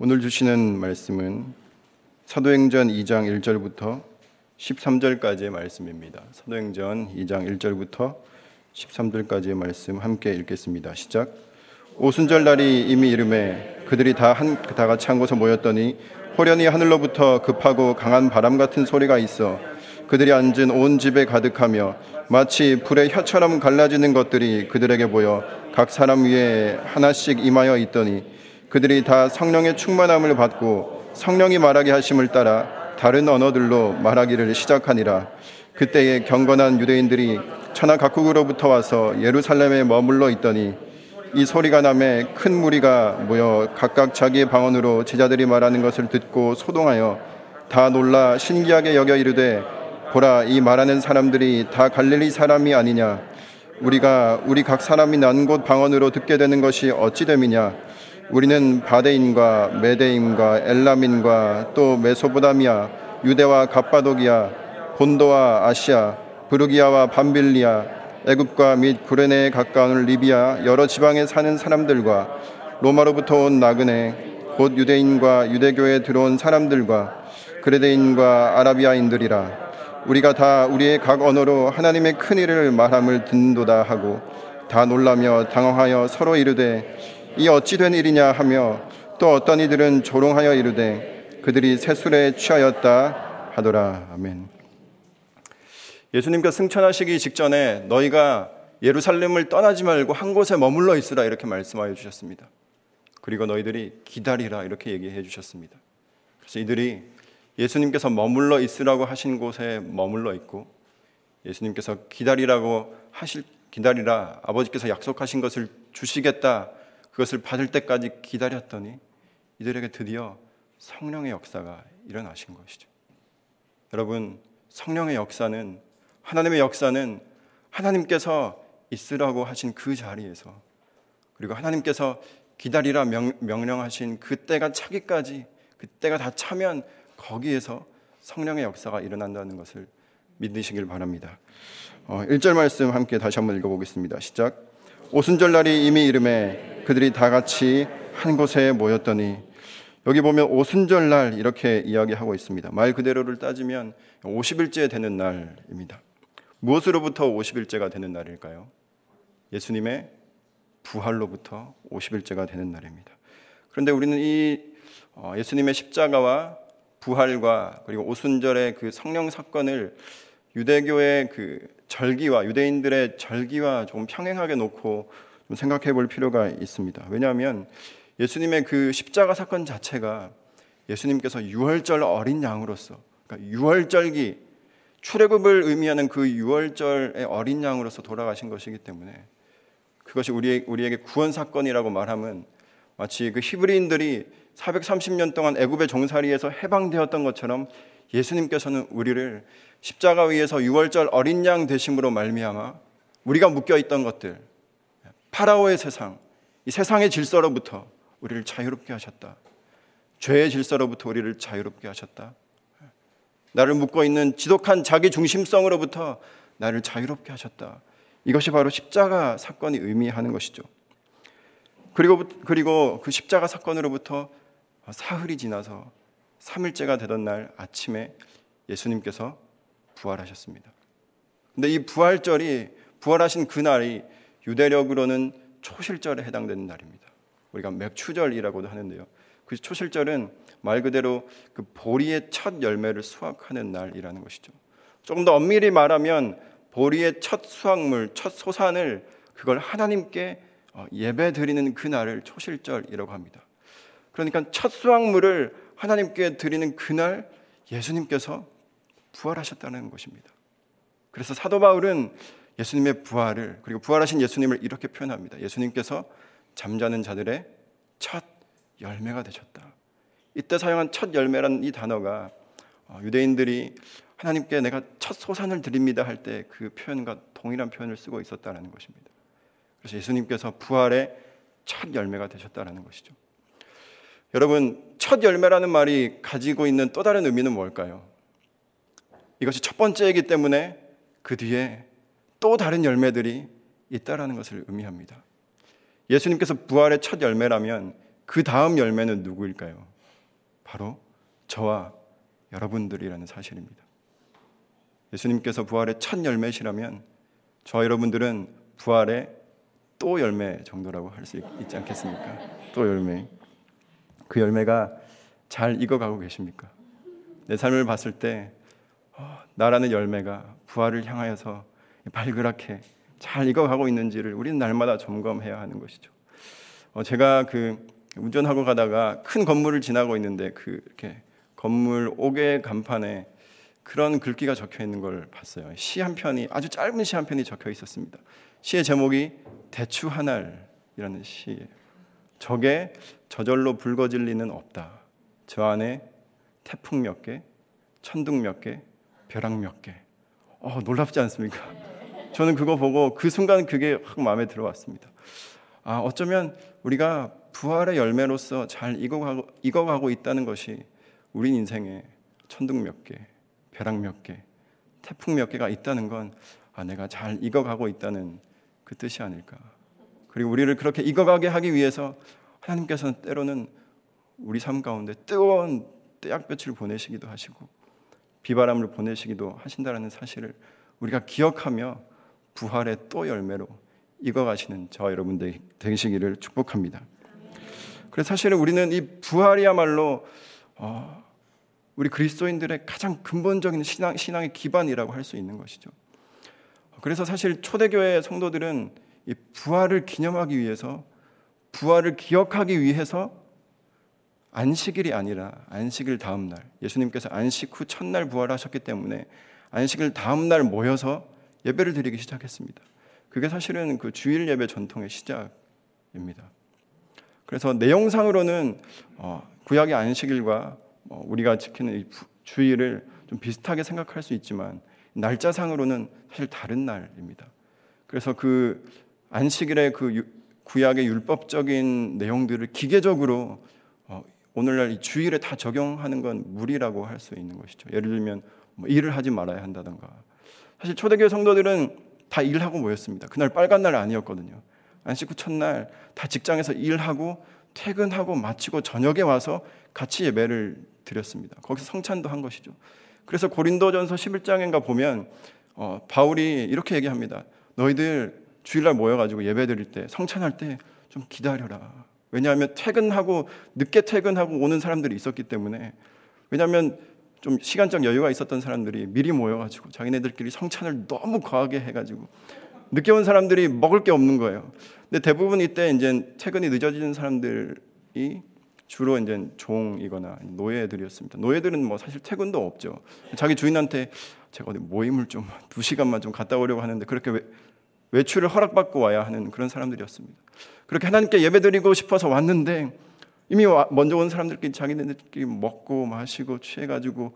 오늘 주시는 말씀은 사도행전 2장 1절부터 13절까지의 말씀입니다. 사도행전 2장 1절부터 13절까지의 말씀 함께 읽겠습니다. 시작. 오순절 날이 이미 이름에 그들이 다 한 다 같이 한 곳에 모였더니 호련히 하늘로부터 급하고 강한 바람 같은 소리가 있어 그들이 앉은 온 집에 가득하며 마치 불의 혀처럼 갈라지는 것들이 그들에게 보여 각 사람 위에 하나씩 임하여 있더니 그들이 다 성령의 충만함을 받고 성령이 말하게 하심을 따라 다른 언어들로 말하기를 시작하니라. 그때에 경건한 유대인들이 천하 각국으로부터 와서 예루살렘에 머물러 있더니 이 소리가 남에 큰 무리가 모여 각각 자기의 방언으로 제자들이 말하는 것을 듣고 소동하여 다 놀라 신기하게 여겨 이르되 보라 이 말하는 사람들이 다 갈릴리 사람이 아니냐? 우리가 우리 각 사람이 난 곳 방언으로 듣게 되는 것이 어찌 됨이냐 우리는 바데인과 메데임과 엘람인과 또 메소보다미아 유대와 갑바도기아 본도와 아시아 브루기아와 밤빌리아 애굽과 및 구레네에 가까운 리비아 여러 지방에 사는 사람들과 로마로부터 온 나그네 곧 유대인과 유대교에 들어온 사람들과 그레데인과 아라비아인들이라. 우리가 다 우리의 각 언어로 하나님의 큰 일을 말함을 듣는도다 하고 다 놀라며 당황하여 서로 이르되 이 어찌 된 일이냐 하며 또 어떤 이들은 조롱하여 이르되 그들이 새술에 취하였다 하더라 아멘. 예수님께서 승천하시기 직전에 너희가 예루살렘을 떠나지 말고 한 곳에 머물러 있으라 이렇게 말씀하여 주셨습니다. 그리고 너희들이 기다리라 이렇게 얘기해 주셨습니다. 그래서 이들이 예수님께서 머물러 있으라고 하신 곳에 머물러 있고 예수님께서 기다리라고 하실 기다리라 아버지께서 약속하신 것을 주시겠다 그것을 받을 때까지 기다렸더니 이들에게 드디어 성령의 역사가 일어나신 것이죠. 여러분 성령의 역사는 하나님의 역사는 하나님께서 있으라고 하신 그 자리에서 그리고 하나님께서 기다리라 명, 명령하신 그 때가 차기까지 그 때가 다 차면 거기에서 성령의 역사가 일어난다는 것을 믿으시길 바랍니다. 어, 1절 말씀 함께 다시 한번 읽어보겠습니다. 시작. 오순절 날이 이미 이름에 그들이 다 같이 한 곳에 모였더니 여기 보면 오순절 날 이렇게 이야기하고 있습니다. 말 그대로를 따지면 50일째 되는 날입니다. 무엇으로부터 50일째가 되는 날일까요? 예수님의 부활로부터 50일째가 되는 날입니다. 그런데 우리는 이 어, 예수님의 십자가와 부활과 그리고 오순절의 그 성령 사건을 유대교의 그 절기와 유대인들의 절기와 좀 평행하게 놓고 좀 생각해 볼 필요가 있습니다. 왜냐하면 예수님의 그 십자가 사건 자체가 예수님께서 유월절 어린 양으로서 그러니까 유월절기 출애굽을 의미하는 그 유월절의 어린 양으로서 돌아가신 것이기 때문에 그것이 우리 우리에게 구원 사건이라고 말하면 마치 그 히브리인들이 430년 동안 애굽의 종살이에서 해방되었던 것처럼 예수님께서는 우리를 십자가 위에서 유월절 어린 양 되심으로 말미암아 우리가 묶여 있던 것들 파라오의 세상 이 세상의 질서로부터 우리를 자유롭게 하셨다. 죄의 질서로부터 우리를 자유롭게 하셨다. 나를 묶고 있는 지독한 자기 중심성으로부터 나를 자유롭게 하셨다. 이것이 바로 십자가 사건이 의미하는 것이죠. 그리고 그리고 그 십자가 사건으로부터 사흘이 지나서 3일째가 되던 날 아침에 예수님께서 부활하셨습니다. 근데 이 부활절이 부활하신 그날이 유대력으로는 초실절에 해당되는 날입니다. 우리가 맥추절이라고도 하는데요. 그 초실절은 말 그대로 그 보리의 첫 열매를 수확하는 날이라는 것이죠. 조금 더 엄밀히 말하면 보리의 첫 수확물, 첫 소산을 그걸 하나님께 어, 예배 드리는 그 날을 초실절이라고 합니다. 그러니까 첫 수확물을 하나님께 드리는 그날 예수님께서 부활하셨다는 것입니다. 그래서 사도 바울은 예수님의 부활을 그리고 부활하신 예수님을 이렇게 표현합니다. 예수님께서 잠자는 자들의 첫 열매가 되셨다. 이때 사용한 첫 열매라는 이 단어가 어, 유대인들이 하나님께 내가 첫 소산을 드립니다 할 때 그 표현과 동일한 표현을 쓰고 있었다는 것입니다. 그래서 예수님께서 부활의 첫 열매가 되셨다는 것이죠. 여러분, 첫 열매라는 말이 가지고 있는 또 다른 의미는 뭘까요? 이것이 첫 번째이기 때문에 그 뒤에 또 다른 열매들이 있다라는 것을 의미합니다. 예수님께서 부활의 첫 열매라면 그 다음 열매는 누구일까요? 바로 저와 여러분들이라는 사실입니다. 예수님께서 부활의 첫 열매시라면 저와 여러분들은 부활의 또 열매 정도라고 할 수 있지 않겠습니까? 또 열매. 그 열매가 잘 익어가고 계십니까? 내 삶을 봤을 때 어, 나라는 열매가 부활을 향하여서 발그랗게 잘 익어가고 있는지를 우리는 날마다 점검해야 하는 것이죠. 어, 제가 그 운전하고 가다가 큰 건물을 지나고 있는데 그 이렇게 건물 옥외 간판에 그런 글귀가 적혀 있는 걸 봤어요. 시 한 편이 아주 짧은 시 한 편이 적혀 있었습니다. 시의 제목이 대추 한 알이라는 시예요. 적에 저절로 붉어질 리는 없다. 저 안에 태풍 몇 개, 천둥 몇 개, 벼락 몇 개. 어, 놀랍지 않습니까? 저는 그거 보고 그 순간 그게 확 마음에 들어왔습니다. 아, 어쩌면 우리가 부활의 열매로서 잘 익어가고, 익어가고 있다는 것이 우리 인생에 천둥 몇 개, 벼락 몇 개, 태풍 몇 개가 있다는 건 아, 내가 잘 익어가고 있다는 그 뜻이 아닐까. 그리고 우리를 그렇게 익어가게 하기 위해서 하나님께서는 때로는 우리 삶 가운데 뜨거운 때약볕을 보내시기도 하시고 비바람을 보내시기도 하신다라는 사실을 우리가 기억하며 부활의 또 열매로 익어가시는 저와 여러분들 되시기를 축복합니다. 그래서 사실은 우리는 이 부활이야말로 어, 우리 그리스도인들의 가장 근본적인 신앙, 신앙의 기반이라고 할 수 있는 것이죠. 그래서 사실 초대교회 성도들은 이 부활을 기념하기 위해서 부활을 기억하기 위해서 안식일이 아니라 안식일 다음 날 예수님께서 안식 후 첫날 부활하셨기 때문에 안식일 다음 날 모여서 예배를 드리기 시작했습니다. 그게 사실은 그 주일 예배 전통의 시작입니다. 그래서 내용상으로는 어, 구약의 안식일과 어, 우리가 지키는 주일을 좀 비슷하게 생각할 수 있지만 날짜상으로는 사실 다른 날입니다. 그래서 그 안식일의 그 구약의 율법적인 내용들을 기계적으로 어, 오늘날 이 주일에 다 적용하는 건 무리라고 할 수 있는 것이죠. 예를 들면 뭐 일을 하지 말아야 한다던가. 사실 초대교회 성도들은 다 일하고 모였습니다. 그날 빨간 날 아니었거든요. 안식 후 첫날 다 직장에서 일하고 퇴근하고 마치고 저녁에 와서 같이 예배를 드렸습니다. 거기서 성찬도 한 것이죠. 그래서 고린도전서 11장인가 보면 어, 바울이 이렇게 얘기합니다. 너희들 주일날 모여가지고 예배 드릴 때 성찬할 때 좀 기다려라. 왜냐하면 퇴근하고 늦게 퇴근하고 오는 사람들이 있었기 때문에 왜냐하면 좀 시간적 여유가 있었던 사람들이 미리 모여가지고 자기네들끼리 성찬을 너무 과하게 해가지고 늦게 온 사람들이 먹을 게 없는 거예요. 근데 대부분 이때 이제 퇴근이 늦어지는 사람들이 주로 이제 종이거나 노예들이었습니다. 노예들은 뭐 사실 퇴근도 없죠. 자기 주인한테 제가 어디 모임을 좀 두 시간만 좀 갔다 오려고 하는데 그렇게 외출을 허락받고 와야 하는 그런 사람들이었습니다. 그렇게 하나님께 예배드리고 싶어서 왔는데 이미 먼저 온 사람들끼리 자기네들끼리 먹고 마시고 취해가지고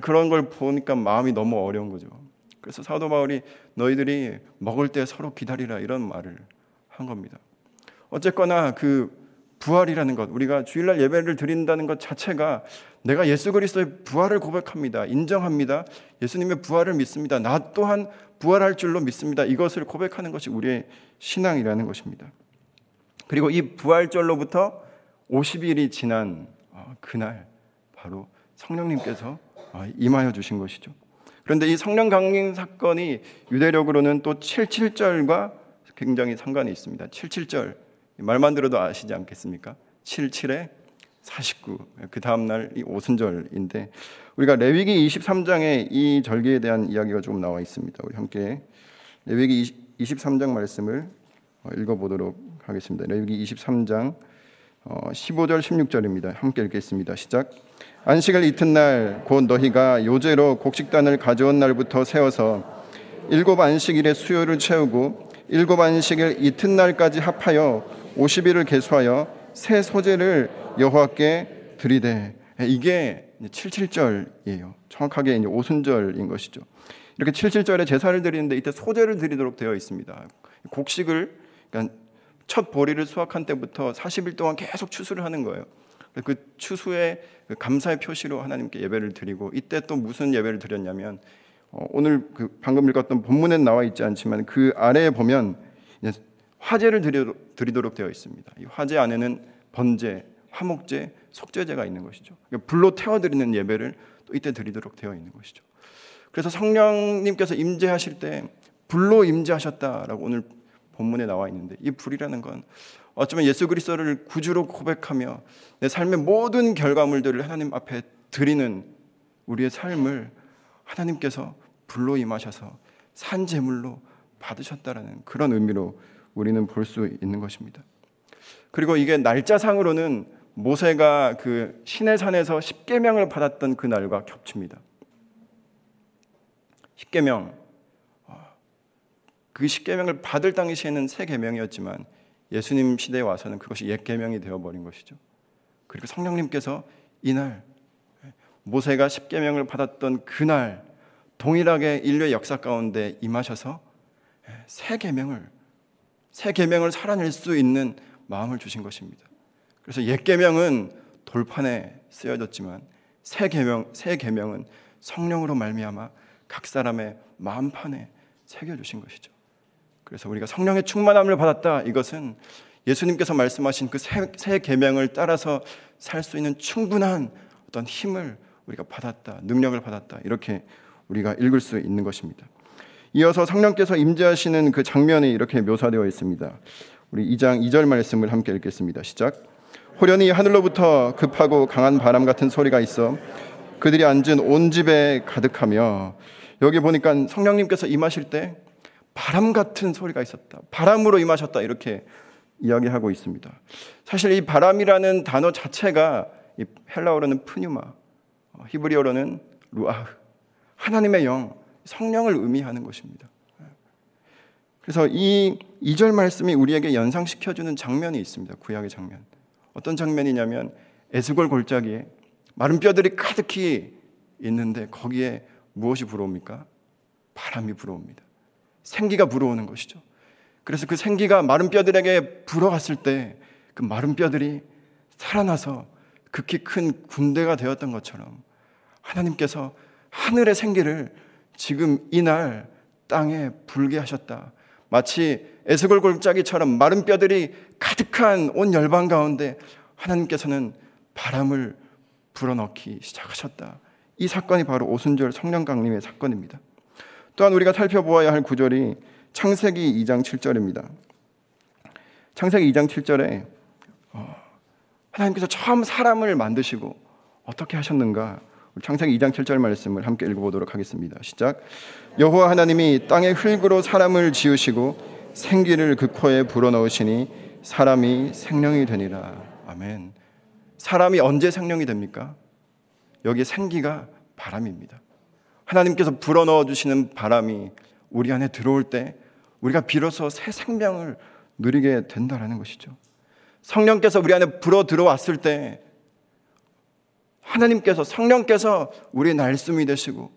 그런 걸 보니까 마음이 너무 어려운 거죠. 그래서 사도 바울이 너희들이 먹을 때 서로 기다리라 이런 말을 한 겁니다. 어쨌거나 그 부활이라는 것, 우리가 주일날 예배를 드린다는 것 자체가 내가 예수 그리스도의 부활을 고백합니다. 인정합니다. 예수님의 부활을 믿습니다. 나 또한 부활할 줄로 믿습니다. 이것을 고백하는 것이 우리의 신앙이라는 것입니다. 그리고 이 부활절로부터 50일이 지난 어, 그날 바로 성령님께서 어, 임하여 주신 것이죠. 그런데 이 성령 강림 사건이 유대력으로는 또 77절과 굉장히 상관이 있습니다. 77절 말만 들어도 아시지 않겠습니까? 77에 49. 그 다음 날이 오순절인데 우리가 레위기 23장에 이 절기에 대한 이야기가 조금 나와 있습니다. 우리 함께 레위기 23장 말씀을 어, 읽어 보도록 하겠습니다. 레위기 23장 15절 어, 16절입니다. 함께 읽겠습니다. 시작. 안식을 이튿날 곧 너희가 요제로 곡식단을 가져온 날부터 세워서 일곱 안식일의 수요를 채우고 일곱 안식일 이튿날까지 합하여 50일을 계수하여 새 소재를 여호와께 드리되 이게 77절이에요. 정확하게 이제 오순절인 것이죠. 이렇게 77절에 제사를 드리는데 이때 소재를 드리도록 되어 있습니다. 곡식을 그러니까 첫 보리를 수확한 때부터 40일 동안 계속 추수를 하는 거예요. 그 추수의 그 감사의 표시로 하나님께 예배를 드리고 이때 또 무슨 예배를 드렸냐면 어, 오늘 그 방금 읽었던 본문엔 나와 있지 않지만 그 아래에 보면 화제를 드리도록 되어 있습니다. 이 화제 안에는 번제, 화목제, 속죄제가 있는 것이죠. 그러니까 불로 태워드리는 예배를 또 이때 드리도록 되어 있는 것이죠. 그래서 성령님께서 임재하실 때 불로 임재하셨다라고 오늘 본문에 나와 있는데 이 불이라는 건 어쩌면 예수 그리스도를 구주로 고백하며 내 삶의 모든 결과물들을 하나님 앞에 드리는 우리의 삶을 하나님께서 불로 임하셔서 산 제물로 받으셨다라는 그런 의미로 우리는 볼 수 있는 것입니다. 그리고 이게 날짜상으로는 모세가 그 신의 산에서 십계명을 받았던 그 날과 겹칩니다. 십계명 그 십계명을 받을 당시에는 새 계명이었지만 예수님 시대에 와서는 그것이 옛 계명이 되어 버린 것이죠. 그리고 성령님께서 이날 모세가 십계명을 받았던 그날 동일하게 인류의 역사 가운데 임하셔서 새 계명을 새 계명을 살아낼 수 있는 마음을 주신 것입니다. 그래서 옛 계명은 돌판에 쓰여졌지만 새 계명 새 계명은 성령으로 말미암아 각 사람의 마음판에 새겨 주신 것이죠. 그래서 우리가 성령의 충만함을 받았다. 이것은 예수님께서 말씀하신 그새 계명을 따라서 살 수 있는 충분한 어떤 힘을 우리가 받았다. 능력을 받았다. 이렇게 우리가 읽을 수 있는 것입니다. 이어서 성령께서 임재하시는 그 장면이 이렇게 묘사되어 있습니다. 우리 2장 2절 말씀을 함께 읽겠습니다. 시작. 호련히 하늘로부터 급하고 강한 바람 같은 소리가 있어 그들이 앉은 온 집에 가득하며 여기 보니까 성령님께서 임하실 때 바람 같은 소리가 있었다. 바람으로 임하셨다. 이렇게 이야기하고 있습니다. 사실 이 바람이라는 단어 자체가 헬라어로는 푸뉴마, 어, 히브리어로는 루아흐, 하나님의 영, 성령을 의미하는 것입니다. 그래서 이 2절 말씀이 우리에게 연상시켜주는 장면이 있습니다. 구약의 장면. 어떤 장면이냐면 에스골 골짜기에 마른 뼈들이 가득히 있는데 거기에 무엇이 불어옵니까? 바람이 불어옵니다. 생기가 불어오는 것이죠. 그래서 그 생기가 마른 뼈들에게 불어갔을 때 그 마른 뼈들이 살아나서 극히 큰 군대가 되었던 것처럼 하나님께서 하늘의 생기를 지금 이날 땅에 불게 하셨다. 마치 에스골 골짜기처럼 마른 뼈들이 가득한 온 열방 가운데 하나님께서는 바람을 불어넣기 시작하셨다. 이 사건이 바로 오순절 성령 강림의 사건입니다. 또한 우리가 살펴보아야 할 구절이 창세기 2장 7절입니다. 창세기 2장 7절에 어, 하나님께서 처음 사람을 만드시고 어떻게 하셨는가? 창세기 2장 7절 말씀을 함께 읽어보도록 하겠습니다. 시작. 여호와 하나님이 땅의 흙으로 사람을 지으시고 생기를 그 코에 불어넣으시니 사람이 생명이 되니라. 아멘. 사람이 언제 생명이 됩니까? 여기 생기가 바람입니다. 하나님께서 불어넣어 주시는 바람이 우리 안에 들어올 때 우리가 비로소 새 생명을 누리게 된다라는 것이죠. 성령께서 우리 안에 불어 들어왔을 때 하나님께서 성령께서 우리의 날숨이 되시고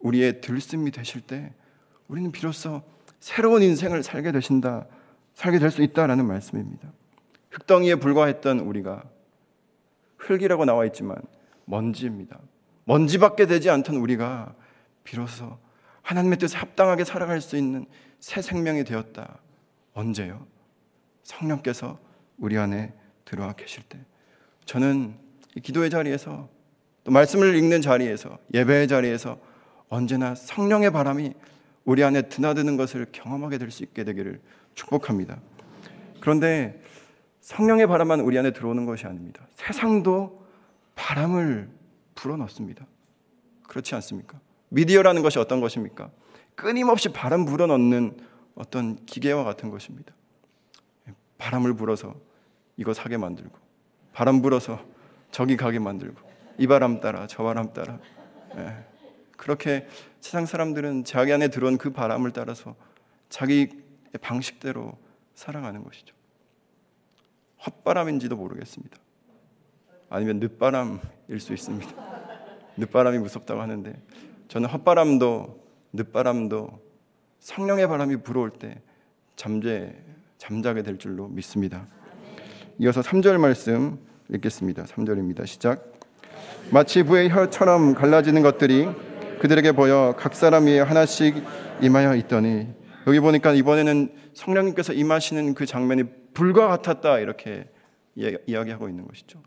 우리의 들숨이 되실 때 우리는 비로소 새로운 인생을 살게 되신다, 살게 될 수 있다라는 말씀입니다. 흙덩이에 불과했던 우리가 흙이라고 나와 있지만 먼지입니다. 먼지밖에 되지 않던 우리가 비로소 하나님의 뜻에 합당하게 살아갈 수 있는 새 생명이 되었다. 언제요? 성령께서 우리 안에 들어와 계실 때. 저는 기도의 자리에서 또 말씀을 읽는 자리에서 예배의 자리에서 언제나 성령의 바람이 우리 안에 드나드는 것을 경험하게 될 수 있게 되기를 축복합니다. 그런데 성령의 바람만 우리 안에 들어오는 것이 아닙니다. 세상도 바람을 불어넣습니다. 그렇지 않습니까? 미디어라는 것이 어떤 것입니까? 끊임없이 바람 불어넣는 어떤 기계와 같은 것입니다. 바람을 불어서 이거 사게 만들고, 바람 불어서 저기 가게 만들고, 이 바람 따라 저 바람 따라. 예. 그렇게 세상 사람들은 자기 안에 들어온 그 바람을 따라서 자기 방식대로 살아가는 것이죠. 헛바람인지도 모르겠습니다. 아니면 늦바람일 수 있습니다. 늦바람이 무섭다고 하는데 저는 헛바람도 늦바람도 성령의 바람이 불어올 때 잠재 잠자게 될 줄로 믿습니다. 이어서 3절 말씀 읽겠습니다. 3절입니다. 시작. 마치 부의 혀처럼 갈라지는 것들이 그들에게 보여 각 사람 위에 하나씩 임하여 있더니 여기 보니까 이번에는 성령님께서 임하시는 그 장면이 불과 같았다 이렇게 이야기하고 있는 것이죠.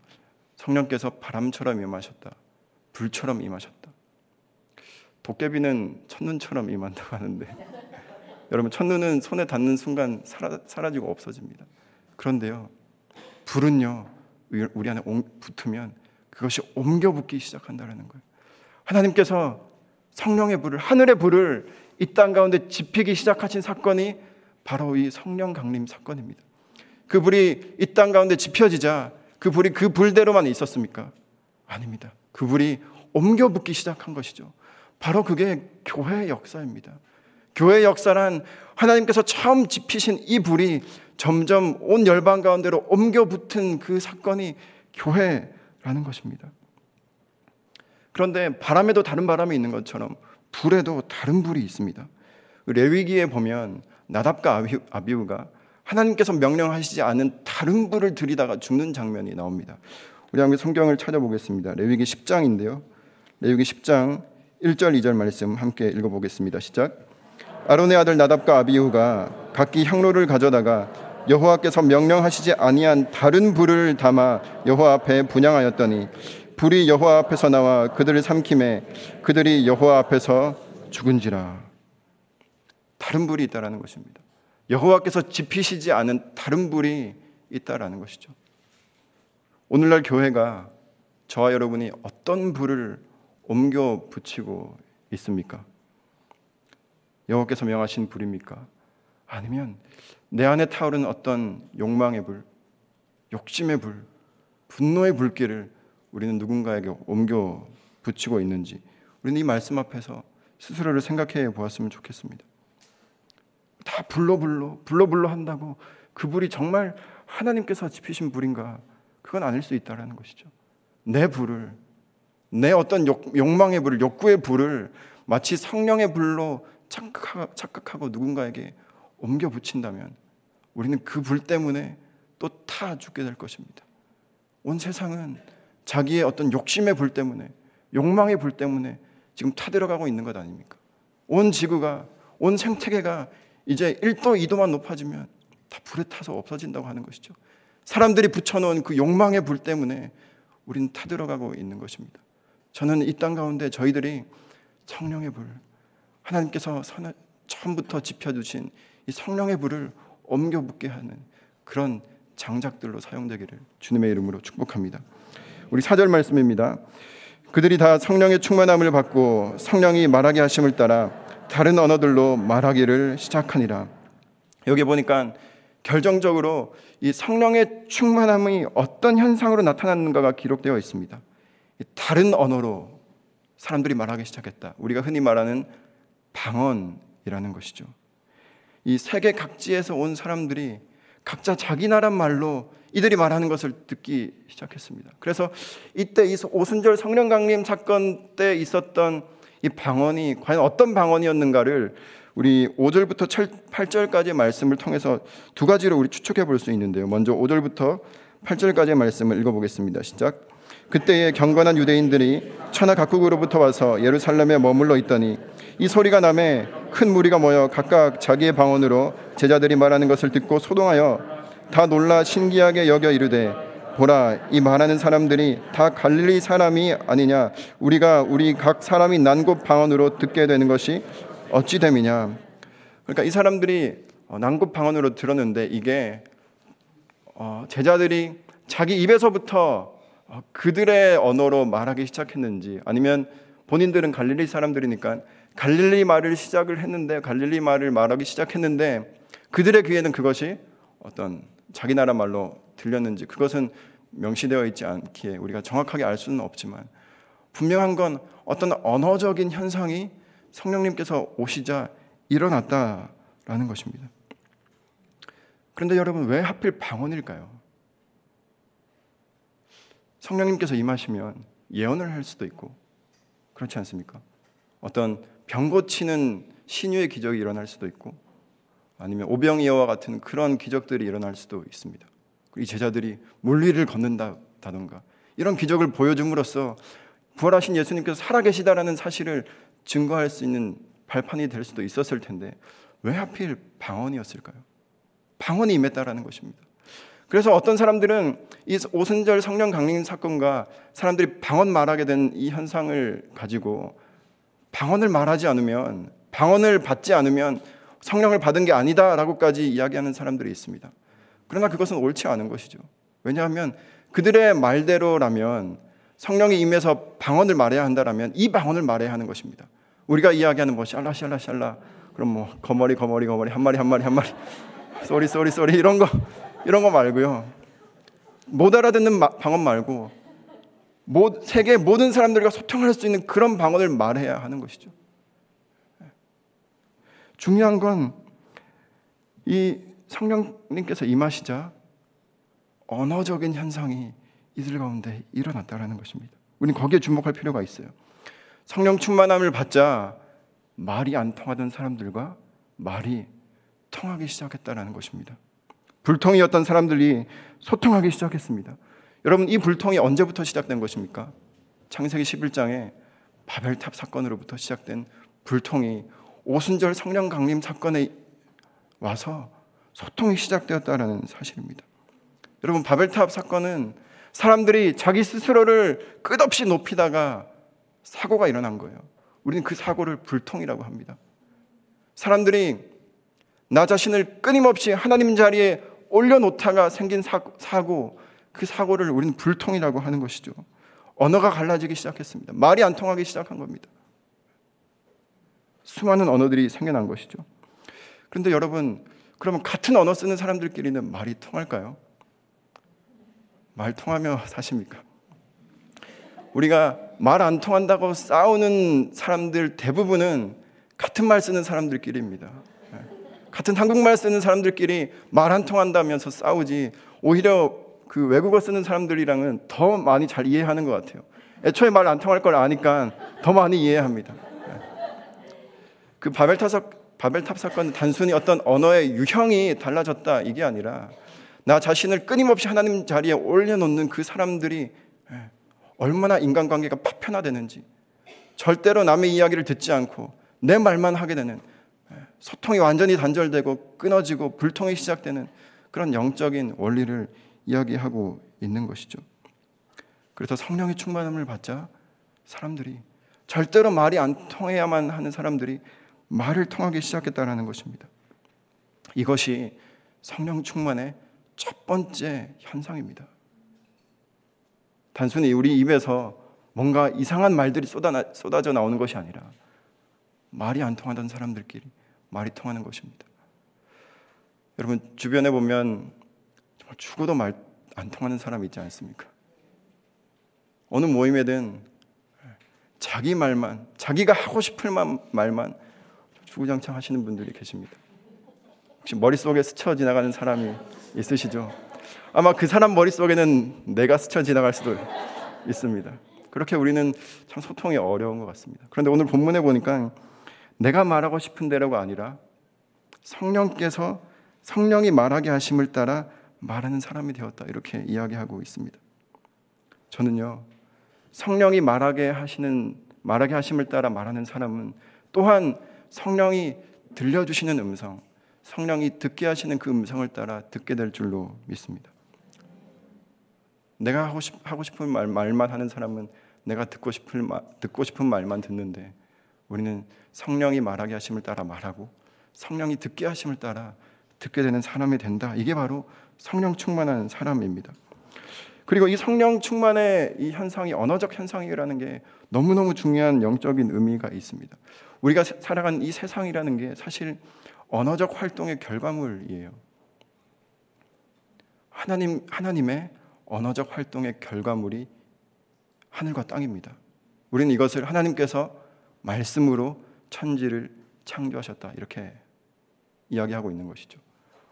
성령께서 바람처럼 임하셨다. 불처럼 임하셨다. 도깨비는 첫눈처럼 임한다고 하는데 여러분 첫눈은 손에 닿는 순간 사라, 사라지고 없어집니다. 그런데요. 불은요. 우리 안에 붙으면 그것이 옮겨 붙기 시작한다는 거예요. 하나님께서 성령의 불을 하늘의 불을 이 땅 가운데 지피기 시작하신 사건이 바로 이 성령 강림 사건입니다. 그 불이 이 땅 가운데 지펴지자 그 불이 그 불대로만 있었습니까? 아닙니다. 그 불이 옮겨 붙기 시작한 것이죠. 바로 그게 교회의 역사입니다. 교회의 역사란 하나님께서 처음 지피신 이 불이 점점 온 열방 가운데로 옮겨 붙은 그 사건이 교회라는 것입니다. 그런데 바람에도 다른 바람이 있는 것처럼 불에도 다른 불이 있습니다. 레위기에 보면 나답과 아비우가 하나님께서 명령하시지 않은 다른 불을 들이다가 죽는 장면이 나옵니다. 우리 함께 성경을 찾아보겠습니다. 레위기 10장인데요. 레위기 10장 1절 2절 말씀 함께 읽어보겠습니다. 시작. 아론의 아들 나답과 아비우가 각기 향로를 가져다가 여호와께서 명령하시지 아니한 다른 불을 담아 여호와 앞에 분양하였더니 불이 여호와 앞에서 나와 그들을 삼킴에 그들이 여호와 앞에서 죽은지라. 다른 불이 있다라는 것입니다. 여호와께서 지피시지 않은 다른 불이 있다라는 것이죠. 오늘날 교회가 저와 여러분이 어떤 불을 옮겨 붙이고 있습니까? 여호와께서 명하신 불입니까? 아니면 내 안에 타오르는 어떤 욕망의 불, 욕심의 불, 분노의 불길을 우리는 누군가에게 옮겨 붙이고 있는지 우리는 이 말씀 앞에서 스스로를 생각해 보았으면 좋겠습니다. 다 불로 불로 불로 불로 한다고 그 불이 정말 하나님께서 지피신 불인가? 그건 아닐 수 있다라는 것이죠. 내 불을 내 어떤 욕, 욕망의 불을 욕구의 불을 마치 성령의 불로 착각하, 착각하고 누군가에게 옮겨 붙인다면 우리는 그 불 때문에 또 타 죽게 될 것입니다. 온 세상은 자기의 어떤 욕심의 불 때문에 욕망의 불 때문에 지금 타들어가고 있는 것 아닙니까? 온 지구가 온 생태계가 이제 1도 2도만 높아지면 다 불에 타서 없어진다고 하는 것이죠. 사람들이 붙여놓은 그 욕망의 불 때문에 우리는 타들어가고 있는 것입니다. 저는 이 땅 가운데 저희들이 성령의 불, 하나님께서 처음부터 지펴주신 이 성령의 불을 옮겨 붙게 하는 그런 장작들로 사용되기를 주님의 이름으로 축복합니다. 우리 사절 말씀입니다. 그들이 다 성령의 충만함을 받고 성령이 말하게 하심을 따라 다른 언어들로 말하기를 시작하니라. 여기 보니까 결정적으로 이 성령의 충만함이 어떤 현상으로 나타났는가가 기록되어 있습니다. 다른 언어로 사람들이 말하기 시작했다. 우리가 흔히 말하는 방언이라는 것이죠. 이 세계 각지에서 온 사람들이 각자 자기 나라 말로 이들이 말하는 것을 듣기 시작했습니다. 그래서 이때 이 오순절 성령 강림 사건 때 있었던 이 방언이 과연 어떤 방언이었는가를 우리 5절부터 8절까지의 말씀을 통해서 두 가지로 우리 추측해 볼 수 있는데요. 먼저 5절부터 8절까지의 말씀을 읽어 보겠습니다. 시작. 그때에 경건한 유대인들이 천하 각국으로부터 와서 예루살렘에 머물러 있더니 이 소리가 남에 큰 무리가 모여 각각 자기의 방언으로 제자들이 말하는 것을 듣고 소동하여 다 놀라 신기하게 여겨 이르되 보라 이 말하는 사람들이 다 갈릴리 사람이 아니냐? 우리가 우리 각 사람이 난 곳 방언으로 듣게 되는 것이 어찌 됨이냐? 그러니까 이 사람들이 어, 난곳 방언으로 들었는데 이게 어, 제자들이 자기 입에서부터 어, 그들의 언어로 말하기 시작했는지 아니면 본인들은 갈릴리 사람들이니까 갈릴리 말을 시작을 했는데 갈릴리 말을 말하기 시작했는데 그들의 귀에는 그것이 어떤 자기 나라 말로 들렸는지 그것은 명시되어 있지 않기에 우리가 정확하게 알 수는 없지만 분명한 건 어떤 언어적인 현상이 성령님께서 오시자 일어났다라는 것입니다. 그런데 여러분 왜 하필 방언일까요? 성령님께서 임하시면 예언을 할 수도 있고 그렇지 않습니까? 어떤 병 고치는 신유의 기적이 일어날 수도 있고 아니면 오병이어와 같은 그런 기적들이 일어날 수도 있습니다. 이 제자들이 물리를 걷는다던가 이런 기적을 보여줌으로써 부활하신 예수님께서 살아계시다라는 사실을 증거할 수 있는 발판이 될 수도 있었을 텐데 왜 하필 방언이었을까요? 방언이 임했다라는 것입니다. 그래서 어떤 사람들은 이 오순절 성령 강림 사건과 사람들이 방언 말하게 된 이 현상을 가지고 방언을 말하지 않으면 방언을 받지 않으면 성령을 받은 게 아니다라고까지 이야기하는 사람들이 있습니다. 그러나 그것은 옳지 않은 것이죠. 왜냐하면 그들의 말대로라면 성령이 임해서 방언을 말해야 한다라면 이 방언을 말해야 하는 것입니다. 우리가 이야기하는 뭐 샬라 샬라 샬라 그럼 뭐 거머리 거머리 거머리 한 마리 한 마리 한 마리 sorry sorry sorry 이런 거 이런 거 말고요. 못 알아듣는 방언 말고 세계 모든 사람들과 소통할 수 있는 그런 방언을 말해야 하는 것이죠. 중요한 건 이 성령님께서 임하시자 언어적인 현상이 이들 가운데 일어났다라는 것입니다. 우리는 거기에 주목할 필요가 있어요. 성령 충만함을 받자 말이 안 통하던 사람들과 말이 통하기 시작했다라는 것입니다. 불통이었던 사람들이 소통하기 시작했습니다. 여러분 이 불통이 언제부터 시작된 것입니까? 창세기 11장에 바벨탑 사건으로부터 시작된 불통이 오순절 성령 강림 사건에 와서 소통이 시작되었다라는 사실입니다. 여러분 바벨탑 사건은 사람들이 자기 스스로를 끝없이 높이다가 사고가 일어난 거예요. 우리는 그 사고를 불통이라고 합니다. 사람들이 나 자신을 끊임없이 하나님 자리에 올려놓다가 생긴 사고, 그 사고를 우리는 불통이라고 하는 것이죠. 언어가 갈라지기 시작했습니다. 말이 안 통하기 시작한 겁니다. 수많은 언어들이 생겨난 것이죠. 그런데 여러분, 그러면 같은 언어 쓰는 사람들끼리는 말이 통할까요? 말 통하며 사십니까? 우리가 말 안 통한다고 싸우는 사람들 대부분은 같은 말 쓰는 사람들끼리입니다. 같은 한국말 쓰는 사람들끼리 말 안 통한다면서 싸우지 오히려 그 외국어 쓰는 사람들이랑은 더 많이 잘 이해하는 것 같아요. 애초에 말 안 통할 걸 아니까 더 많이 이해합니다. 그 바벨탑, 사, 바벨탑 사건은 단순히 어떤 언어의 유형이 달라졌다 이게 아니라 나 자신을 끊임없이 하나님 자리에 올려놓는 그 사람들이 예, 얼마나 인간관계가 파편화되는지 절대로 남의 이야기를 듣지 않고 내 말만 하게 되는 예, 소통이 완전히 단절되고 끊어지고 불통이 시작되는 그런 영적인 원리를 이야기하고 있는 것이죠. 그래서 성령의 충만함을 받자 사람들이 절대로 말이 안 통해야만 하는 사람들이 말을 통하기 시작했다라는 것입니다. 이것이 성령 충만의 첫 번째 현상입니다. 단순히 우리 입에서 뭔가 이상한 말들이 쏟아져 나오는 것이 아니라 말이 안 통하던 사람들끼리 말이 통하는 것입니다. 여러분 주변에 보면 정말 죽어도 말 안 통하는 사람이 있지 않습니까? 어느 모임에든 자기 말만 자기가 하고 싶을 말만 주구장창 하시는 분들이 계십니다. 혹시 머릿속에 스쳐 지나가는 사람이 있으시죠? 아마 그 사람 머릿속에는 내가 스쳐 지나갈 수도 있습니다. 그렇게 우리는 참 소통이 어려운 것 같습니다. 그런데 오늘 본문에 보니까 내가 말하고 싶은 대로가 아니라 성령께서 성령이 말하게 하심을 따라 말하는 사람이 되었다. 이렇게 이야기하고 있습니다. 저는요, 성령이 말하게 하시는, 말하게 하심을 따라 말하는 사람은 또한 성령이 들려주시는 음성, 성령이 듣게 하시는 그 음성을 따라 듣게 될 줄로 믿습니다. 내가 하고, 싶, 하고 싶은 말, 말만 하는 사람은 내가 듣고 싶은, 듣고 싶은 말만 듣는데 우리는 성령이 말하게 하심을 따라 말하고 성령이 듣게 하심을 따라 듣게 되는 사람이 된다. 이게 바로 성령 충만한 사람입니다. 그리고 이 성령 충만의 이 현상이 언어적 현상이라는 게 너무너무 중요한 영적인 의미가 있습니다. 우리가 살아가는 이 세상이라는 게 사실 언어적 활동의 결과물이에요. 하나님 하나님의 언어적 활동의 결과물이 하늘과 땅입니다. 우리는 이것을 하나님께서 말씀으로 천지를 창조하셨다 이렇게 이야기하고 있는 것이죠.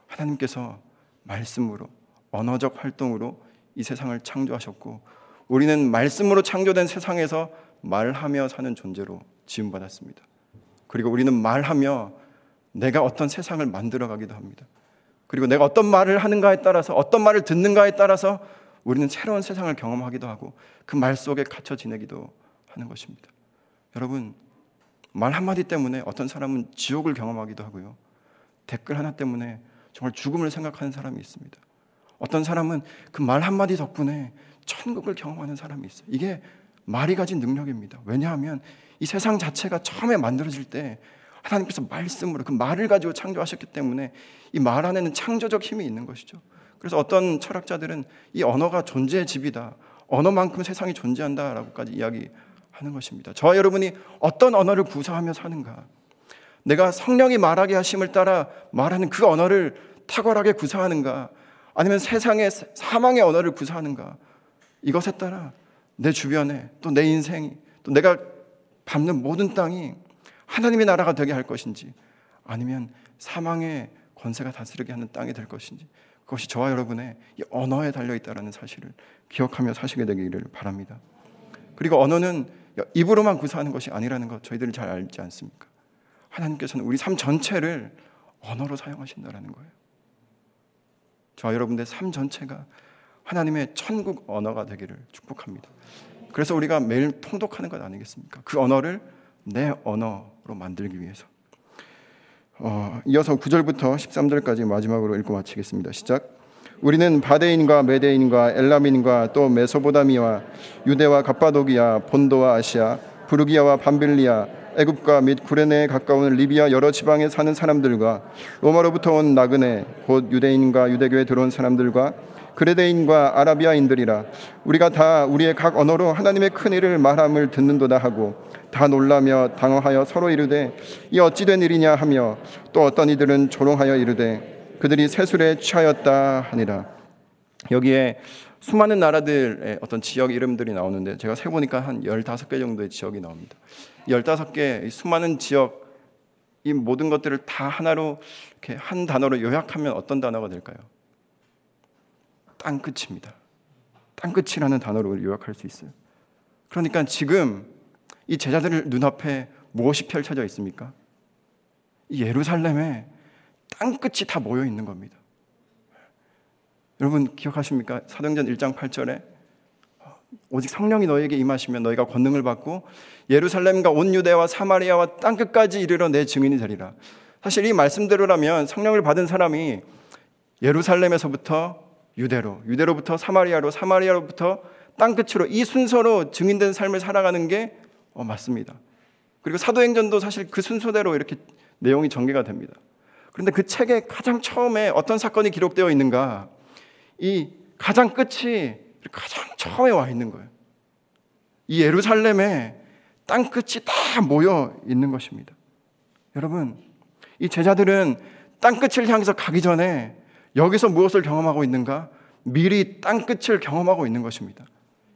하나님께서 말씀으로 언어적 활동으로 이 세상을 창조하셨고 우리는 말씀으로 창조된 세상에서 말하며 사는 존재로 지음 받았습니다. 그리고 우리는 말하며 내가 어떤 세상을 만들어 가기도 합니다. 그리고 내가 어떤 말을 하는가에 따라서 어떤 말을 듣는가에 따라서 우리는 새로운 세상을 경험하기도 하고 그 말 속에 갇혀 지내기도 하는 것입니다. 여러분, 말 한마디 때문에 어떤 사람은 지옥을 경험하기도 하고요. 댓글 하나 때문에 정말 죽음을 생각하는 사람이 있습니다. 어떤 사람은 그 말 한마디 덕분에 천국을 경험하는 사람이 있어요. 이게 말이 가진 능력입니다. 왜냐하면 이 세상 자체가 처음에 만들어질 때 하나님께서 말씀으로 그 말을 가지고 창조하셨기 때문에 이 말 안에는 창조적 힘이 있는 것이죠. 그래서 어떤 철학자들은 이 언어가 존재의 집이다. 언어만큼 세상이 존재한다라고까지 이야기하는 것입니다. 저와 여러분이 어떤 언어를 구사하며 사는가? 내가 성령이 말하게 하심을 따라 말하는 그 언어를 탁월하게 구사하는가? 아니면 세상의 사망의 언어를 구사하는가? 이것에 따라 내 주변에 또 내 인생이 또 내가 밟는 모든 땅이 하나님의 나라가 되게 할 것인지 아니면 사망의 권세가 다스리게 하는 땅이 될 것인지 그것이 저와 여러분의 이 언어에 달려 있다라는 사실을 기억하며 사시게 되기를 바랍니다. 그리고 언어는 입으로만 구사하는 것이 아니라는 것 저희들이 잘 알지 않습니까? 하나님께서는 우리 삶 전체를 언어로 사용하신다라는 거예요. 저와 여러분의 삶 전체가 하나님의 천국 언어가 되기를 축복합니다. 그래서 우리가 매일 통독하는 것 아니겠습니까? 그 언어를 내 언어로 만들기 위해서. 어, 이어서 9절부터 13절까지 마지막으로 읽고 마치겠습니다. 시작. 우리는 바데인과 메데인과 엘라민과 또 메소보다미와 유대와 갑바도기아, 본도와 아시아, 부르기아와 밤빌리아, 애굽과 및 구레네에 가까운 리비아 여러 지방에 사는 사람들과 로마로부터 온 나그네 곧 유대인과 유대교에 들어온 사람들과 그레데인과 아라비아인들이라 우리가 다 우리의 각 언어로 하나님의 큰 일을 말함을 듣는도다 하고 다 놀라며 당황하여 서로 이르되 이 어찌 된 일이냐 하며 또 어떤 이들은 조롱하여 이르되 그들이 세술에 취하였다 하니라 여기에 수많은 나라들의 어떤 지역 이름들이 나오는데 제가 세 보니까 한 15개 정도의 지역이 나옵니다. 15개 수많은 지역 이 모든 것들을 다 하나로 이렇게 한 단어로 요약하면 어떤 단어가 될까요? 땅끝입니다. 땅끝이라는 단어로 요약할 수 있어요. 그러니까 지금 이 제자들 눈앞에 무엇이 펼쳐져 있습니까? 이 예루살렘에 땅끝이 다 모여 있는 겁니다. 여러분 기억하십니까? 사도행전 1장 8절에 오직 성령이 너에게 임하시면 너희가 권능을 받고 예루살렘과 온 유대와 사마리아와 땅 끝까지 이르러 내 증인이 되리라. 사실 이 말씀대로라면 성령을 받은 사람이 예루살렘에서부터 유대로, 유대로부터 사마리아로, 사마리아로부터 땅 끝으로 이 순서로 증인된 삶을 살아가는 게 어, 맞습니다. 그리고 사도행전도 사실 그 순서대로 이렇게 내용이 전개가 됩니다. 그런데 그 책에 가장 처음에 어떤 사건이 기록되어 있는가? 이 가장 끝이 가장 처음에 와 있는 거예요. 이 예루살렘에 땅끝이 다 모여 있는 것입니다. 여러분, 이 제자들은 땅끝을 향해서 가기 전에 여기서 무엇을 경험하고 있는가? 미리 땅끝을 경험하고 있는 것입니다.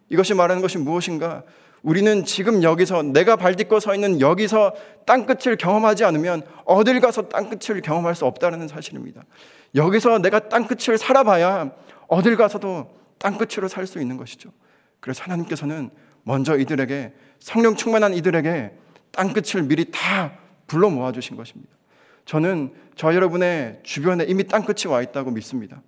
이것이 말하는 것이 무엇인가? 우리는 지금 여기서 내가 발 딛고 서 있는 여기서 땅끝을 경험하지 않으면 어딜 가서 땅끝을 경험할 수 없다는 사실입니다. 여기서 내가 땅끝을 살아봐야 어딜 가서도 땅끝으로 살 수 있는 것이죠. 그래서 하나님께서는 먼저 이들에게 성령 충만한 이들에게 땅끝을 미리 다 불러 모아 주신 것입니다. 저는 저 여러분의 주변에 이미 땅끝이 와 있다고 믿습니다.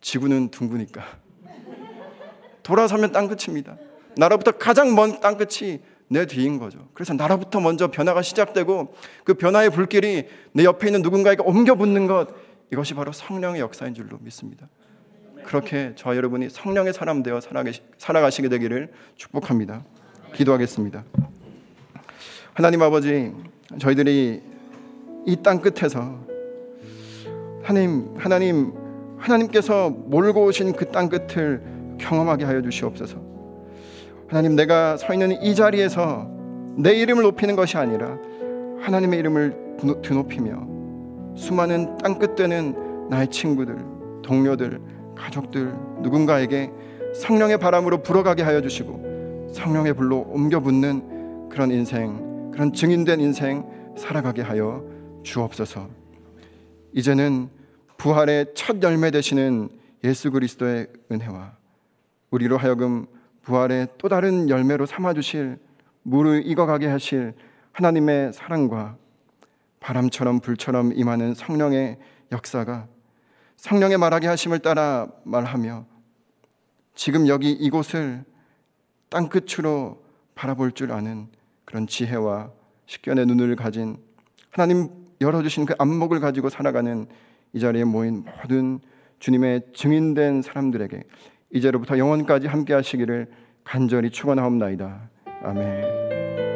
지구는 둥그니까. 돌아서면 땅끝입니다. 나로부터 가장 먼 땅끝이 내 뒤인 거죠. 그래서 나로부터 먼저 변화가 시작되고 그 변화의 불길이 내 옆에 있는 누군가에게 옮겨 붙는 것 이것이 바로 성령의 역사인 줄로 믿습니다. 그렇게 저 여러분이 성령의 사람 되어 살아가시게 되기를 축복합니다. 기도하겠습니다. 하나님 아버지, 저희들이 이 땅 끝에서 하나님, 하나님, 하나님께서 몰고 오신 그 땅 끝을 경험하게 하여 주시옵소서. 하나님, 내가 서 있는 이 자리에서 내 이름을 높이는 것이 아니라 하나님의 이름을 드높이며 수많은 땅 끝되는 나의 친구들, 동료들, 가족들 누군가에게 성령의 바람으로 불어가게 하여 주시고 성령의 불로 옮겨 붙는 그런 인생, 그런 증인된 인생 살아가게 하여 주옵소서. 이제는 부활의 첫 열매 되시는 예수 그리스도의 은혜와 우리로 하여금 부활의 또 다른 열매로 삼아 주실 물을 익어가게 하실 하나님의 사랑과 바람처럼 불처럼 임하는 성령의 역사가 성령의 말하게 하심을 따라 말하며 지금 여기 이곳을 땅 끝으로 바라볼 줄 아는 그런 지혜와 식견의 눈을 가진 하나님 열어주신 그 안목을 가지고 살아가는 이 자리에 모인 모든 주님의 증인된 사람들에게 이제로부터 영원까지 함께 하시기를 간절히 축원하옵나이다. 아멘.